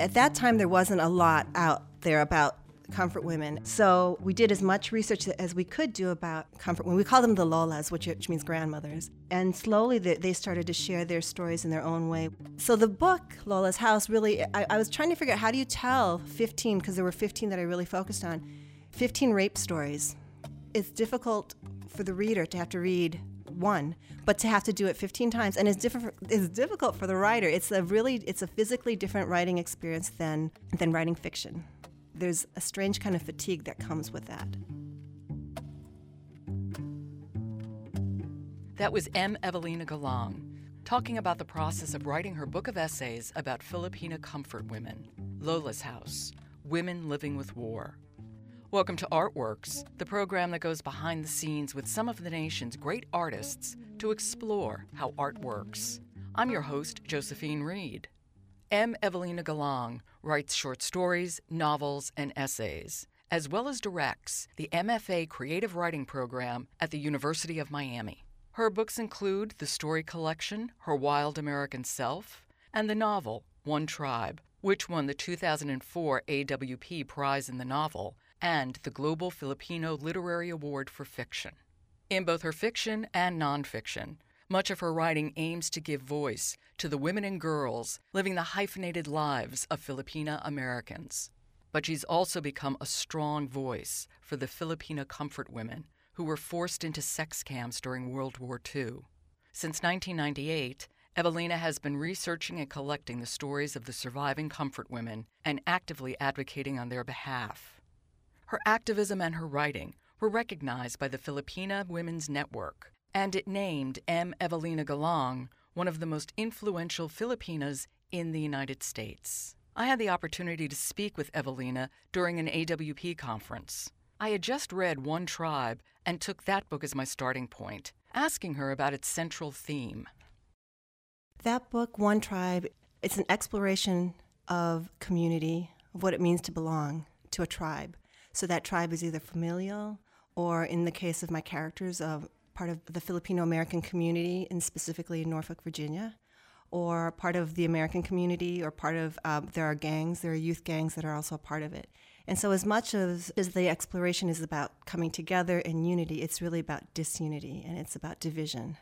At that time, there wasn't a lot out there about comfort women. So we did as much research as we could do about comfort women. We call them the Lolas, which, which means grandmothers. And slowly they, they, started to share their stories in their own way. So the book, Lola's House, really, I, I was trying to figure out how do you tell 15, because there were 15 that I really focused on, 15 rape stories. It's difficult for the reader to have to read one, but to have to do it 15 times, and it's different. It's difficult for the writer. It's a really, it's a physically different writing experience than than writing fiction there's a strange kind of fatigue that comes with that. That was M. Evelina Galang talking about the process of writing her book of essays about Filipina comfort women, Lola's House Women Living with War. Welcome to Artworks, the program that goes behind the scenes with some of the nation's great artists to explore how art works. I'm your host, Josephine Reed. M. Evelina Galang writes short stories, novels, and essays, as well as directs the MFA Creative Writing Program at the University of Miami. Her books include the story collection Her Wild American Self and the novel One Tribe, which won the 2004 AWP Prize in the Novel and the Global Filipino Literary Award for Fiction. In both her fiction and nonfiction, much of her writing aims to give voice to the women and girls living the hyphenated lives of Filipina Americans. But she's also become a strong voice for the Filipina comfort women who were forced into sex camps during World War II. Since 1998, Evelina has been researching and collecting the stories of the surviving comfort women and actively advocating on their behalf. Her activism and her writing were recognized by the Filipina Women's Network, and it named M. Evelina Galang one of the most influential Filipinas in the United States. I had the opportunity to speak with Evelina during an AWP conference. I had just read One Tribe and took that book as my starting point, asking her about its central theme. That book, One Tribe, it's an exploration of community, of what it means to belong to a tribe. So that tribe is either familial or, in the case of my characters, of part of the Filipino American community, and specifically in Norfolk, Virginia, or part of the American community, or part of um, there are gangs, there are youth gangs that are also a part of it. And so, as much as, as the exploration is about coming together and unity, it's really about disunity and it's about division.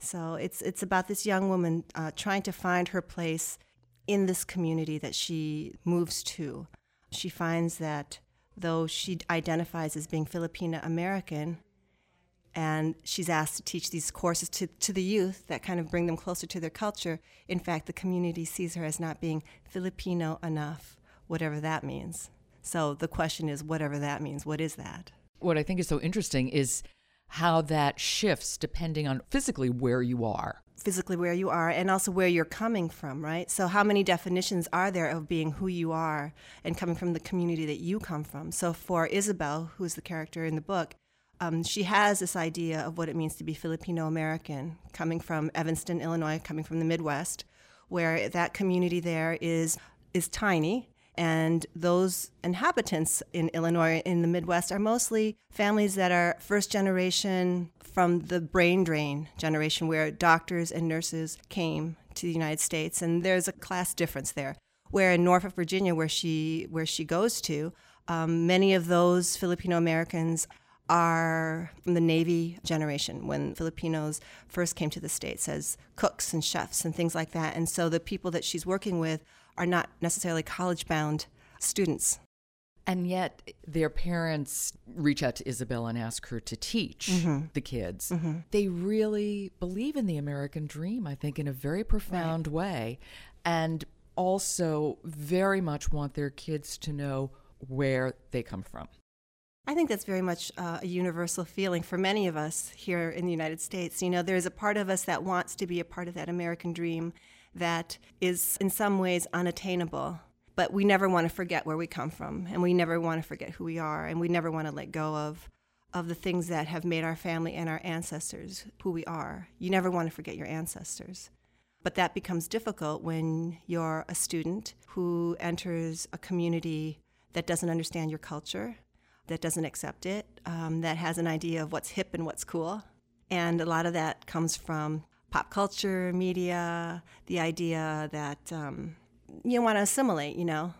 So, it's, it's about this young woman uh, trying to find her place in this community that she moves to. She finds that though she identifies as being Filipina American, and she's asked to teach these courses to, to the youth that kind of bring them closer to their culture. In fact, the community sees her as not being Filipino enough, whatever that means. So the question is, whatever that means, what is that? What I think is so interesting is how that shifts depending on physically where you are. Physically where you are, and also where you're coming from, right? So, how many definitions are there of being who you are and coming from the community that you come from? So, for Isabel, who's the character in the book, um, she has this idea of what it means to be Filipino American, coming from Evanston, Illinois, coming from the Midwest, where that community there is is tiny, and those inhabitants in Illinois in the Midwest are mostly families that are first generation from the brain drain generation, where doctors and nurses came to the United States, and there's a class difference there. Where in Norfolk, Virginia, where she where she goes to, um, many of those Filipino Americans are from the Navy generation when Filipinos first came to the States as cooks and chefs and things like that. And so the people that she's working with are not necessarily college bound students. And yet, their parents reach out to Isabel and ask her to teach mm-hmm. the kids. Mm-hmm. They really believe in the American dream, I think, in a very profound right. way, and also very much want their kids to know where they come from. I think that's very much uh, a universal feeling for many of us here in the United States. You know, there's a part of us that wants to be a part of that American dream that is in some ways unattainable. But we never want to forget where we come from, and we never want to forget who we are, and we never want to let go of, of the things that have made our family and our ancestors who we are. You never want to forget your ancestors. But that becomes difficult when you're a student who enters a community that doesn't understand your culture, that doesn't accept it, um, that has an idea of what's hip and what's cool. And a lot of that comes from pop culture, media, the idea that um, you want to assimilate, you know.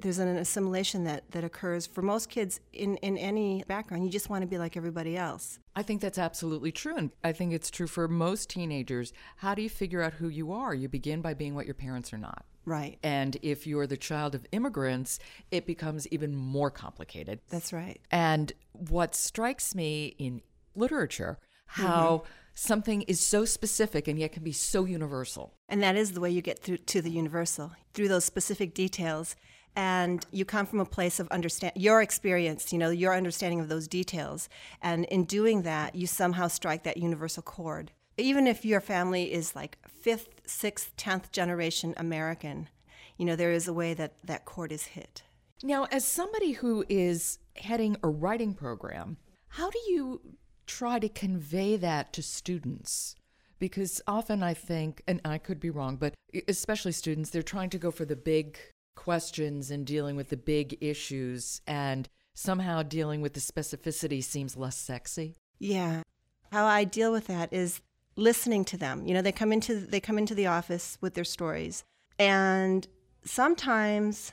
There's an assimilation that, that occurs for most kids in, in any background. You just want to be like everybody else. I think that's absolutely true. And I think it's true for most teenagers. How do you figure out who you are? You begin by being what your parents are not. Right. And if you're the child of immigrants, it becomes even more complicated. That's right. And what strikes me in literature, how mm-hmm. Something is so specific and yet can be so universal. And that is the way you get through to the universal, through those specific details. And you come from a place of understand your experience, you know, your understanding of those details. And in doing that, you somehow strike that universal chord. Even if your family is like fifth, sixth, tenth generation American, you know, there is a way that that chord is hit. Now, as somebody who is heading a writing program, how do you try to convey that to students? Because often I think, and I could be wrong, but especially students, they're trying to go for the big questions and dealing with the big issues, and somehow dealing with the specificity seems less sexy. Yeah. How I deal with that is listening to them. You know, they come into they come into the office with their stories, and sometimes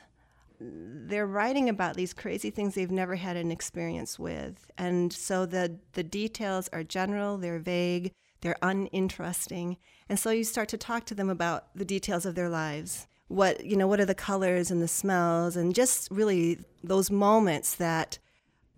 they're writing about these crazy things they've never had an experience with. And so the the details are general, they're vague, they're uninteresting. And so you start to talk to them about the details of their lives. What, you know, what are the colors and the smells and just really those moments that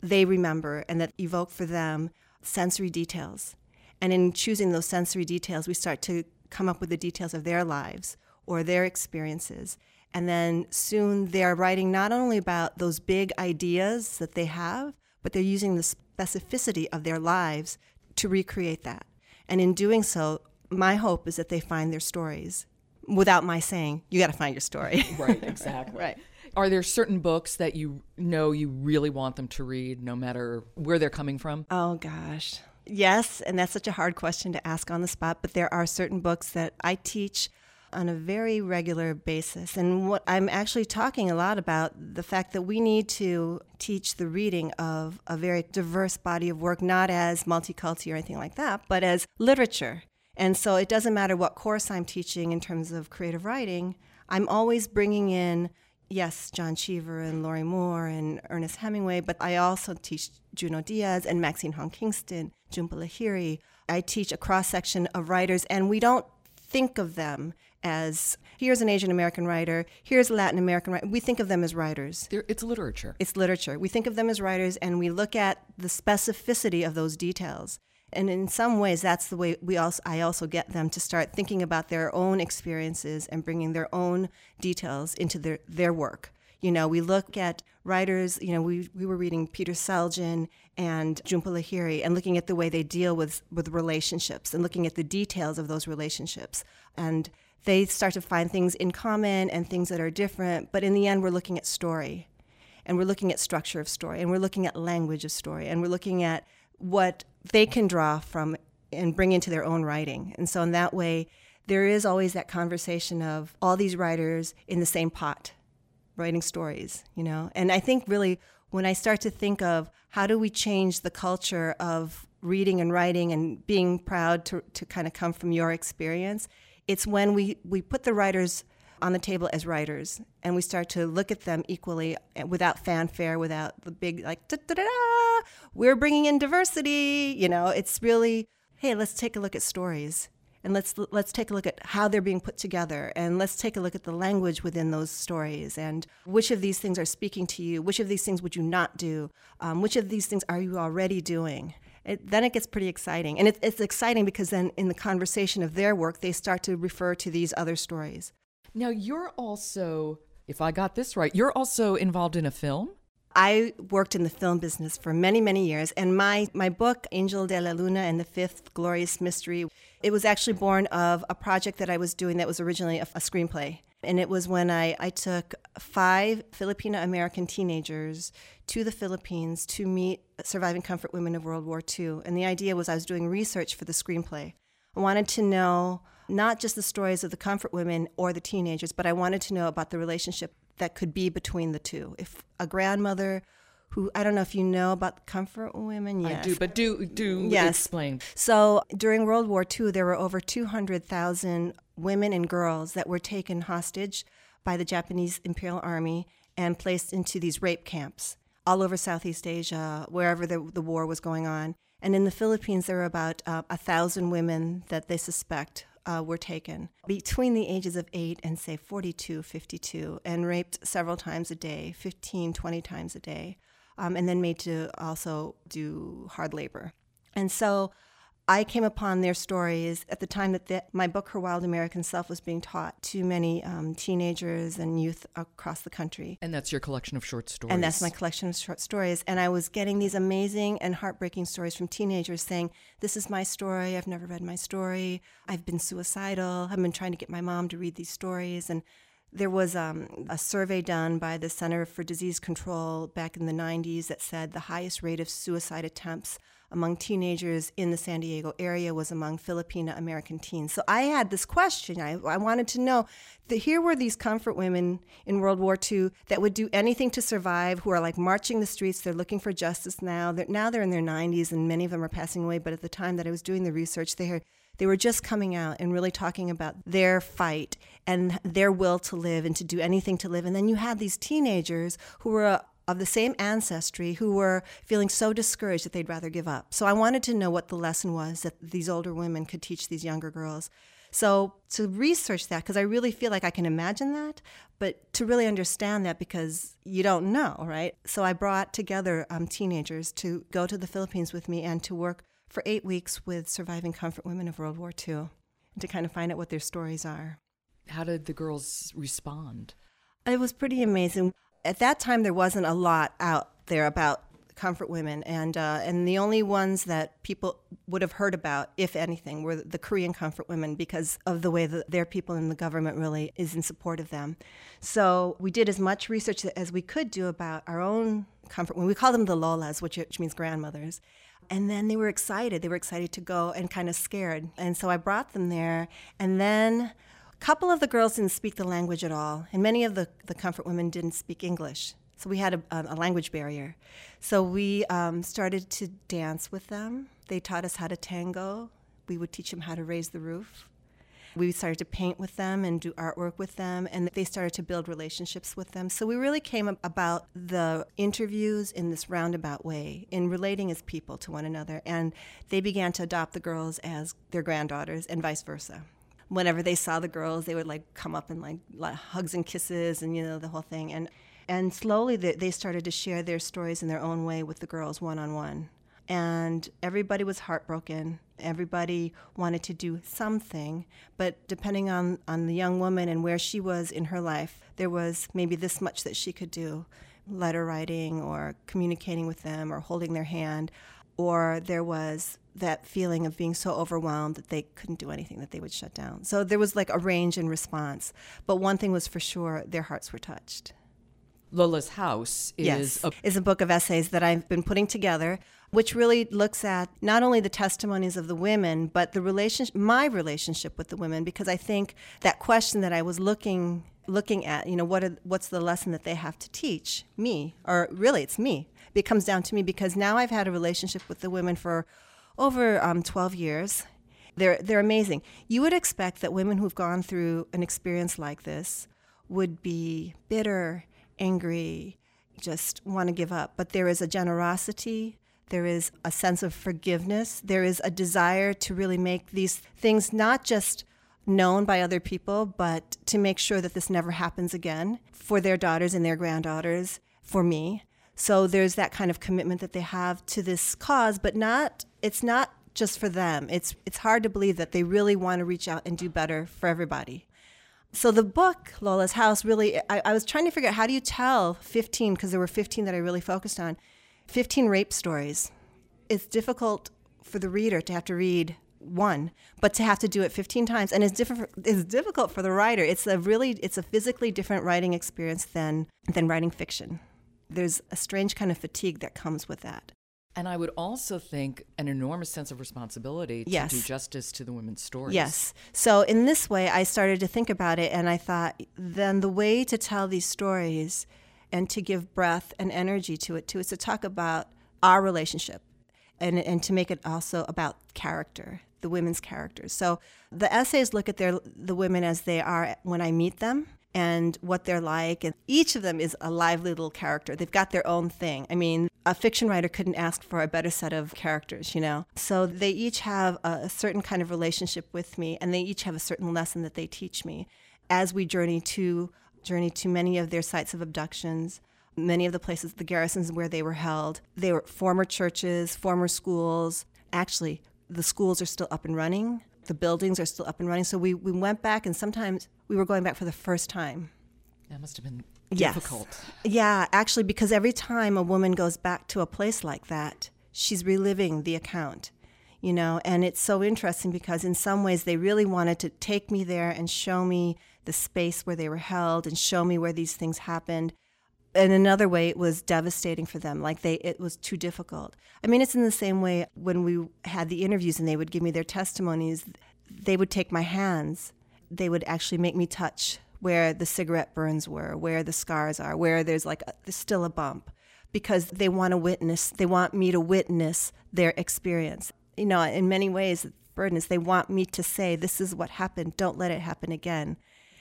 they remember and that evoke for them sensory details. And in choosing those sensory details, we start to come up with the details of their lives or their experiences. And then soon they're writing not only about those big ideas that they have, but they're using the specificity of their lives to recreate that. And in doing so, my hope is that they find their stories without my saying, you got to find your story. right, exactly. right. Are there certain books that you know you really want them to read no matter where they're coming from? Oh, gosh. Yes, and that's such a hard question to ask on the spot, but there are certain books that I teach on a very regular basis. And what I'm actually talking a lot about the fact that we need to teach the reading of a very diverse body of work, not as multicultural or anything like that, but as literature. And so it doesn't matter what course I'm teaching in terms of creative writing, I'm always bringing in, yes, John Cheever and Lorrie Moore and Ernest Hemingway, but I also teach Junot Diaz and Maxine Hong Kingston, Jhumpa Lahiri. I teach a cross section of writers, and we don't think of them as here's an Asian American writer, here's a Latin American writer. We think of them as writers. They're, it's literature. It's literature. We think of them as writers and we look at the specificity of those details. And in some ways, that's the way we also I also get them to start thinking about their own experiences and bringing their own details into their, their work. You know, we look at writers, you know, we, we were reading Peter Selgin and Jhumpa Lahiri and looking at the way they deal with, with relationships and looking at the details of those relationships. And they start to find things in common and things that are different. But in the end, we're looking at story and we're looking at structure of story and we're looking at language of story and we're looking at what they can draw from and bring into their own writing. And so, in that way, there is always that conversation of all these writers in the same pot writing stories, you know? And I think really when I start to think of how do we change the culture of reading and writing and being proud to, to kind of come from your experience, it's when we, we put the writers on the table as writers and we start to look at them equally eh, without fanfare, without the big, like, da da da da, we're bringing in diversity. You know, it's really, hey, let's take a look at stories and let's let's take a look at how they're being put together and let's take a look at the language within those stories and which of these things are speaking to you which of these things would you not do um, which of these things are you already doing it, then it gets pretty exciting. And it, it's exciting because then in the conversation of their work, they start to refer to these other stories. Now, you're also, if I got this right, you're also involved in a film? I worked in the film business for many, many years, and my, my book, Angel de la Luna and the Fifth Glorious Mystery, it was actually born of a project that I was doing that was originally a, a screenplay. And it was when I, I took five Filipino American teenagers to the Philippines to meet surviving comfort women of World War II. And the idea was I was doing research for the screenplay. I wanted to know not just the stories of the comfort women or the teenagers, but I wanted to know about the relationship that could be between the two. If a grandmother who I don't know if you know about comfort women. Yes. I do, but do do yes. explain. So during World War II, there were over 200,000 women and girls that were taken hostage by the Japanese Imperial Army and placed into these rape camps all over Southeast Asia, wherever the, the war was going on. And in the Philippines, there were about uh, a thousand women that they suspect uh, were taken between the ages of 8 and, say, 42, 52, and raped several times a day, 15, 20 times a day, um, and then made to also do hard labor. And so I came upon their stories at the time that the, my book, Her Wild American Self, was being taught to many um, teenagers and youth across the country. And that's your collection of short stories. And that's my collection of short stories. And I was getting these amazing and heartbreaking stories from teenagers saying, This is my story. I've never read my story. I've been suicidal. I've been trying to get my mom to read these stories. And there was um, a survey done by the Center for Disease Control back in the 90s that said the highest rate of suicide attempts among teenagers in the San Diego area was among Filipino American teens. So I had this question. I, I wanted to know that here were these comfort women in World War II that would do anything to survive, who are like marching the streets. They're looking for justice now. They're, now they're in their 90s and many of them are passing away. But at the time that I was doing the research, they, they were just coming out and really talking about their fight and their will to live and to do anything to live. And then you had these teenagers who were of the same ancestry who were feeling so discouraged that they'd rather give up. So I wanted to know what the lesson was that these older women could teach these younger girls. So to research that, because I really feel like I can imagine that, but to really understand that because you don't know, right? So I brought together um, teenagers to go to the Philippines with me and to work for eight weeks with surviving comfort women of World War II and to kind of find out what their stories are. How did the girls respond? It was pretty amazing at that time there wasn't a lot out there about comfort women, and uh, and the only ones that people would have heard about, if anything, were the Korean comfort women because of the way that their people in the government really is in support of them. So we did as much research as we could do about our own comfort women. We call them the Lolas, which, which means grandmothers. And then they were excited. They were excited to go and kind of scared. And so I brought them there, and then couple of the girls didn't speak the language at all, and many of the, the comfort women didn't speak English. So we had a, a language barrier. So we um, started to dance with them. They taught us how to tango. We would teach them how to raise the roof. We started to paint with them and do artwork with them, and they started to build relationships with them. So we really came about the interviews in this roundabout way, in relating as people to one another. And they began to adopt the girls as their granddaughters, and vice versa whenever they saw the girls, they would like come up and like, like hugs and kisses and you know the whole thing. And and slowly they, they started to share their stories in their own way with the girls one on one. And everybody was heartbroken. Everybody wanted to do something, but depending on, on the young woman and where she was in her life, there was maybe this much that she could do letter writing or communicating with them or holding their hand, or there was that feeling of being so overwhelmed that they couldn't do anything, that they would shut down. So there was like a range in response. But one thing was for sure their hearts were touched. Lola's House is, yes, a- is a book of essays that I've been putting together, which really looks at not only the testimonies of the women, but the relationship, my relationship with the women, because I think that question that I was looking looking at, you know, what are, what's the lesson that they have to teach me, or really it's me. It comes down to me because now I've had a relationship with the women for over um, 12 years. They're, they're amazing. You would expect that women who've gone through an experience like this would be bitter, angry, just want to give up. But there is a generosity, there is a sense of forgiveness, there is a desire to really make these things not just known by other people, but to make sure that this never happens again for their daughters and their granddaughters, for me. So there's that kind of commitment that they have to this cause, but not it's not just for them. It's it's hard to believe that they really want to reach out and do better for everybody. So the book Lola's House really I, I was trying to figure out how do you tell 15 because there were 15 that I really focused on 15 rape stories. It's difficult for the reader to have to read one, but to have to do it 15 times and it's different it's difficult for the writer. It's a really it's a physically different writing experience than than writing fiction there's a strange kind of fatigue that comes with that. And I would also think an enormous sense of responsibility to yes. do justice to the women's stories. Yes. So in this way, I started to think about it, and I thought, then the way to tell these stories and to give breath and energy to it too is to talk about our relationship, and and to make it also about character, the women's characters. So the essays look at their the women as they are when I meet them, and what they're like. And each of them is a lively little character. They've got their own thing. I mean, a fiction writer couldn't ask for a better set of characters, you know? So they each have a, certain kind of relationship with me, and they each have a certain lesson that they teach me as we journey to journey to many of their sites of abductions many of the places, the garrisons where they were held. They were former churches, former schools. Actually, the schools are still up and running. The buildings are still up and running. So we, we went back, and sometimes we were going back for the first time. That must have been Yes. difficult. Yeah, actually, because every time a woman goes back to a place like that, she's reliving the account, you know, and it's so interesting because in some ways they really wanted to take me there and show me the space where they were held and show me where these things happened. In another way, it was devastating for them. Like they, it was too difficult. I mean, it's in the same way when we had the interviews and they would give me their testimonies. They would take my hands. They would actually make me touch where the cigarette burns were, where the scars are, where there's like a, there's still a bump, because they want to witness. They want me to witness their experience. You know, in many ways, the burden is they want me to say, "This is what happened. Don't let it happen again."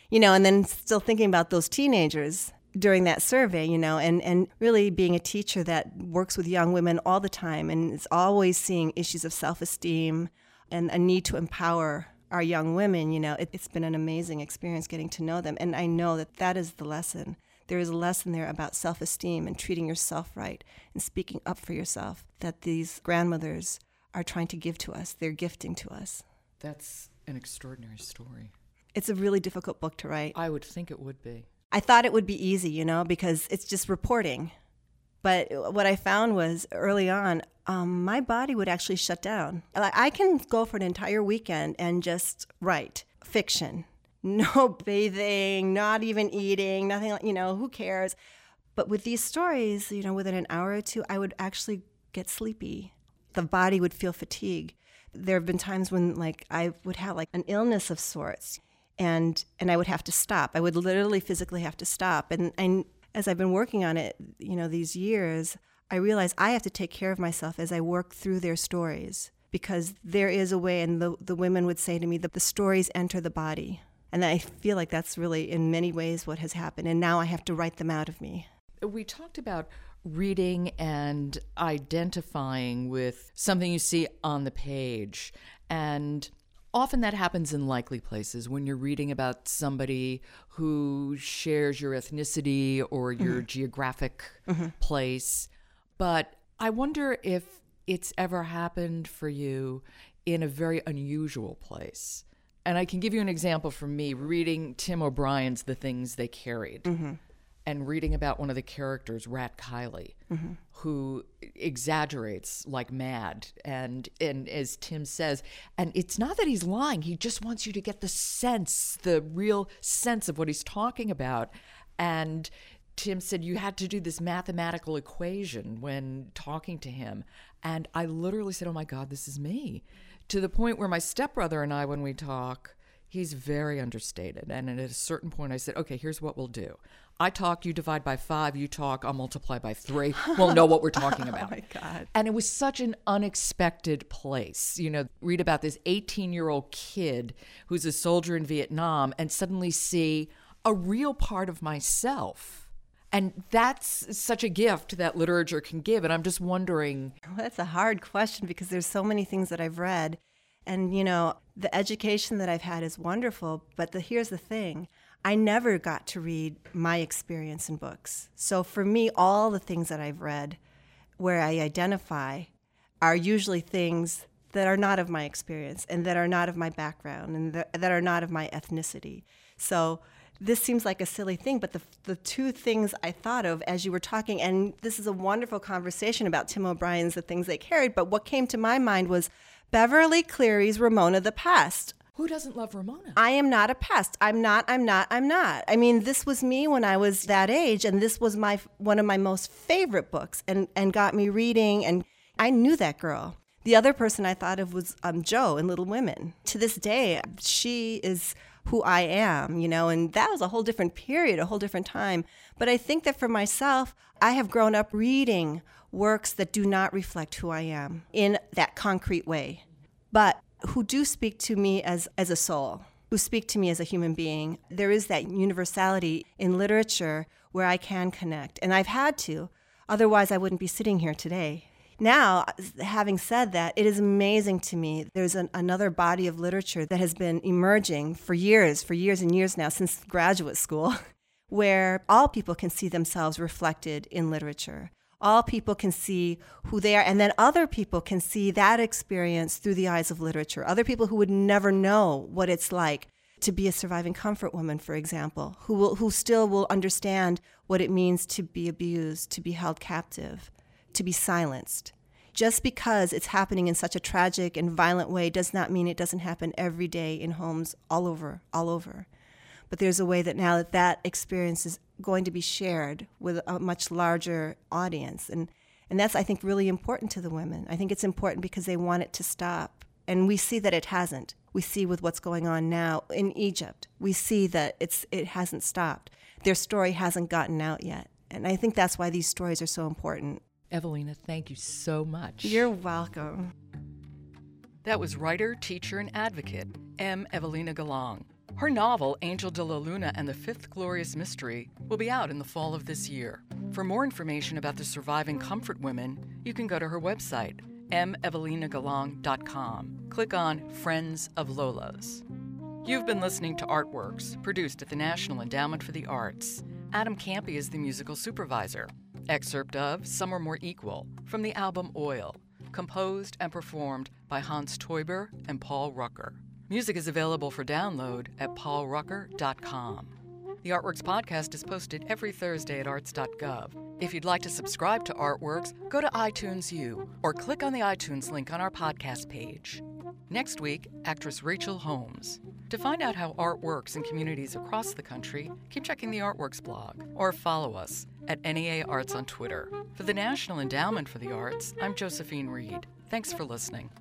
You know, and then still thinking about those teenagers during that survey, you know, and, and really being a teacher that works with young women all the time and is always seeing issues of self esteem and a need to empower our young women, you know, it, it's been an amazing experience getting to know them. And I know that that is the lesson. There is a lesson there about self esteem and treating yourself right and speaking up for yourself that these grandmothers are trying to give to us. They're gifting to us. That's an extraordinary story. It's a really difficult book to write. I would think it would be. I thought it would be easy, you know, because it's just reporting. But what I found was early on, um, my body would actually shut down. I can go for an entire weekend and just write fiction, no bathing, not even eating, nothing. You know, who cares? But with these stories, you know, within an hour or two, I would actually get sleepy. The body would feel fatigue. There have been times when, like, I would have like an illness of sorts, and and I would have to stop. I would literally physically have to stop. And and as I've been working on it, you know, these years, I realize I have to take care of myself as I work through their stories because there is a way, and the the women would say to me that the stories enter the body, and I feel like that's really in many ways what has happened. And now I have to write them out of me. We talked about reading and identifying with something you see on the page. And often that happens in likely places when you're reading about somebody who shares your ethnicity or your mm-hmm. geographic mm-hmm. place. But I wonder if it's ever happened for you in a very unusual place. And I can give you an example from me. Reading Tim O'Brien's The Things They Carried mm-hmm. And reading about one of the characters, Rat Kiley, who exaggerates like mad. And, and as Tim says, and it's not that he's lying, he just wants you to get the sense, the real sense of what he's talking about. And Tim said you had to do this mathematical equation when talking to him. And I literally said, Oh my God, this is me. To the point where my stepbrother and I, when we talk, he's very understated. And at a certain point, I said, Okay, here's what we'll do. I talk, you divide by five, you talk, I'll multiply by three. We'll know what we're talking oh about. Oh my God. And it was such an unexpected place. You know, read about this 18 year old kid who's a soldier in Vietnam and suddenly see a real part of myself. And that's such a gift that literature can give. And I'm just wondering Well, that's a hard question because there's so many things that I've read. And, you know, the education that I've had is wonderful. But the, here's the thing I never got to read my experience in books. So for me, all the things that I've read where I identify are usually things that are not of my experience and that are not of my background and that, are not of my ethnicity. So this seems like a silly thing, but the, the two things I thought of as you were talking, and this is a wonderful conversation about Tim O'Brien's The Things They Carried, but what came to my mind was Beverly Cleary's Ramona the Pest. Who doesn't love Ramona? I am not a pest. I'm not. I'm not. I'm not. I mean, this was me when I was that age, and this was my one of my most favorite books, and and got me reading, and I knew that girl. The other person I thought of was um, Jo in Little Women. To this day, she is who I am, you know, and that was a whole different period, a whole different time. But I think that for myself, I have grown up reading works that do not reflect who I am in that concrete way but who do speak to me as as a soul who speak to me as a human being. There is that universality in literature where I can connect, and I've had to. Otherwise, I wouldn't be sitting here today. Now, having said that, it is amazing to me. There's an, another body of literature that has been emerging for years, for years and years now, since graduate school, where all people can see themselves reflected in literature. All people can see who they are, and then other people can see that experience through the eyes of literature. Other people who would never know what it's like to be a surviving comfort woman, for example, who will who still will understand what it means to be abused, to be held captive, to be silenced. Just because it's happening in such a tragic and violent way does not mean it doesn't happen every day in homes all over, all over. But there's a way that now that that experience is going to be shared with a much larger audience. And, and that's, I think, really important to the women. I think it's important because they want it to stop. And we see that it hasn't. We see with what's going on now in Egypt, we see that it's, it hasn't stopped. Their story hasn't gotten out yet. And I think that's why these stories are so important. Evelina, thank you so much. You're welcome. That was writer, teacher, and advocate M. Evelina Galang. Her novel, Angel de la Luna and the Fifth Glorious Mystery, will be out in the fall of this year. For more information about the surviving comfort women, you can go to her website, mevelinagalang.com. Click on Friends of Lola's. You've been listening to Artworks, produced at the National Endowment for the Arts. Adam Kampe is the musical supervisor. Excerpt of Some Are More Equal from the album Oil, composed and performed by Hans Teuber and Paul Rucker. Music is available for download at paulrucker.com. The Artworks podcast is posted every Thursday at arts.gov. If you'd like to subscribe to Artworks, go to iTunes U or click on the iTunes link on our podcast page. Next week, actress Rachel Holmes. To find out how art works in communities across the country, keep checking the Artworks blog or follow us at NEA Arts on Twitter. For the National Endowment for the Arts, I'm Josephine Reed. Thanks for listening.